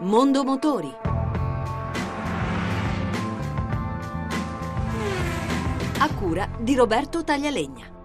Mondo Motori. A cura di Roberto Taglialegna.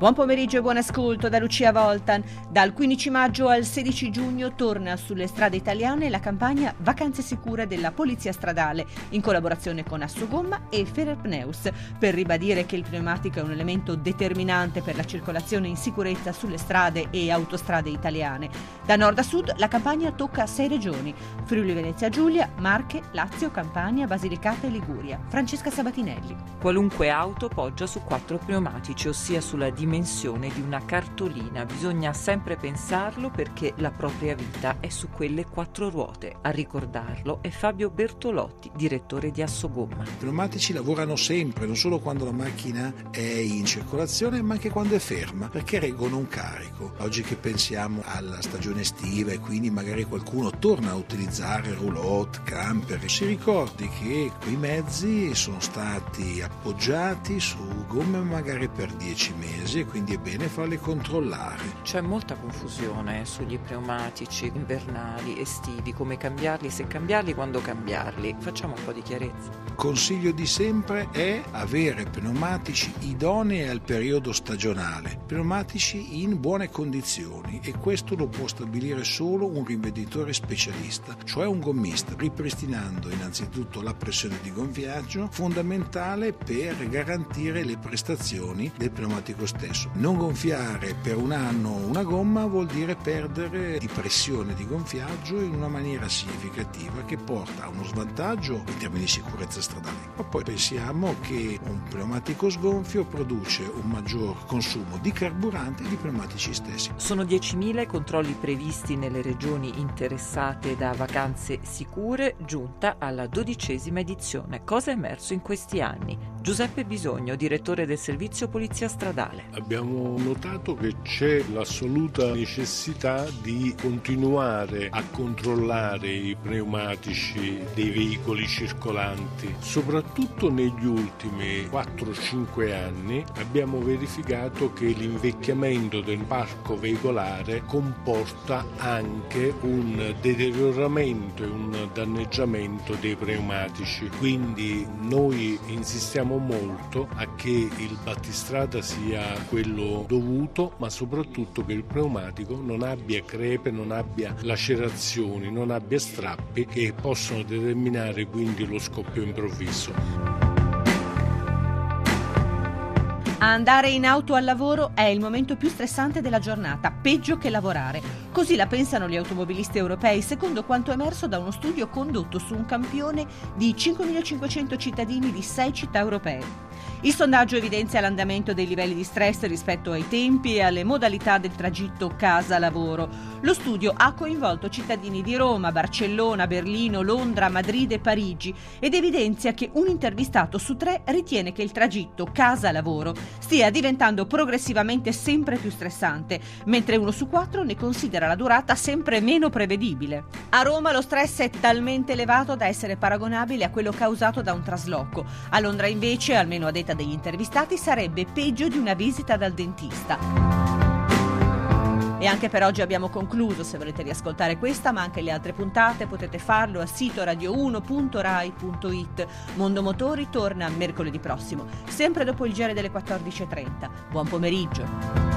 Buon pomeriggio e buon ascolto da Lucia Voltan. Dal 15 maggio al 16 giugno torna sulle strade italiane la campagna Vacanze sicure della Polizia Stradale in collaborazione con Assogomma e Ferrerpneus per ribadire che il pneumatico è un elemento determinante per la circolazione in sicurezza sulle strade e autostrade italiane. Da nord a sud la campagna tocca sei regioni: Friuli Venezia Giulia, Marche, Lazio, Campania, Basilicata e Liguria. Francesca Sabatinelli. Qualunque auto poggia su quattro pneumatici, ossia sulla dimensione dimensione di una cartolina. Bisogna sempre pensarlo perché la propria vita è su quelle quattro ruote. A ricordarlo è Fabio Bertolotti, direttore di Assogomma. I pneumatici lavorano sempre, non solo quando la macchina è in circolazione, ma anche quando è ferma, perché reggono un carico. Oggi che pensiamo alla stagione estiva e quindi magari qualcuno torna a utilizzare roulotte, camper, si ricordi che quei mezzi sono stati appoggiati su gomme magari per dieci mesi e quindi è bene farli controllare. C'è molta confusione sugli pneumatici invernali, estivi, come cambiarli, se cambiarli, quando cambiarli. Facciamo un po' di chiarezza. Consiglio di sempre è avere pneumatici idonei al periodo stagionale, pneumatici in buone condizioni e questo lo può stabilire solo un rivenditore specialista, cioè un gommista, ripristinando innanzitutto la pressione di gonfiaggio, fondamentale per garantire le prestazioni del pneumatico stesso stesso. Non gonfiare per un anno una gomma vuol dire perdere di pressione di gonfiaggio in una maniera significativa che porta a uno svantaggio in termini di sicurezza stradale. Ma poi pensiamo che un pneumatico sgonfio produce un maggior consumo di carburante e di pneumatici stessi. Sono 10.000 i controlli previsti nelle regioni interessate da vacanze sicure, giunta alla dodicesima edizione. Cosa è emerso in questi anni? Giuseppe Bisogno, direttore del servizio Polizia Stradale abbiamo notato che c'è l'assoluta necessità di continuare a controllare i pneumatici dei veicoli circolanti. Soprattutto negli ultimi 4-5 anni abbiamo verificato che l'invecchiamento del parco veicolare comporta anche un deterioramento e un danneggiamento dei pneumatici. Quindi noi insistiamo molto a che il battistrada sia quello dovuto, ma soprattutto che il pneumatico non abbia crepe, non abbia lacerazioni, non abbia strappi che possono determinare quindi lo scoppio improvviso. Andare in auto al lavoro è il momento più stressante della giornata, peggio che lavorare. Così la pensano gli automobilisti europei, secondo quanto emerso da uno studio condotto su un campione di 5.500 cittadini di 6 città europee. Il sondaggio evidenzia l'andamento dei livelli di stress rispetto ai tempi e alle modalità del tragitto casa-lavoro. Lo studio ha coinvolto cittadini di Roma, Barcellona, Berlino, Londra, Madrid e Parigi ed evidenzia che un intervistato su tre ritiene che il tragitto casa-lavoro stia diventando progressivamente sempre più stressante, mentre uno su quattro ne considera la durata sempre meno prevedibile. A Roma lo stress è talmente elevato da essere paragonabile a quello causato da un trasloco. A Londra invece, almeno a detta scelta degli intervistati sarebbe peggio di una visita dal dentista. E anche per oggi abbiamo concluso, se volete riascoltare questa ma anche le altre puntate potete farlo al sito radio1.rai.it. Mondo Motori torna mercoledì prossimo, sempre dopo il giro delle 14.30. Buon pomeriggio!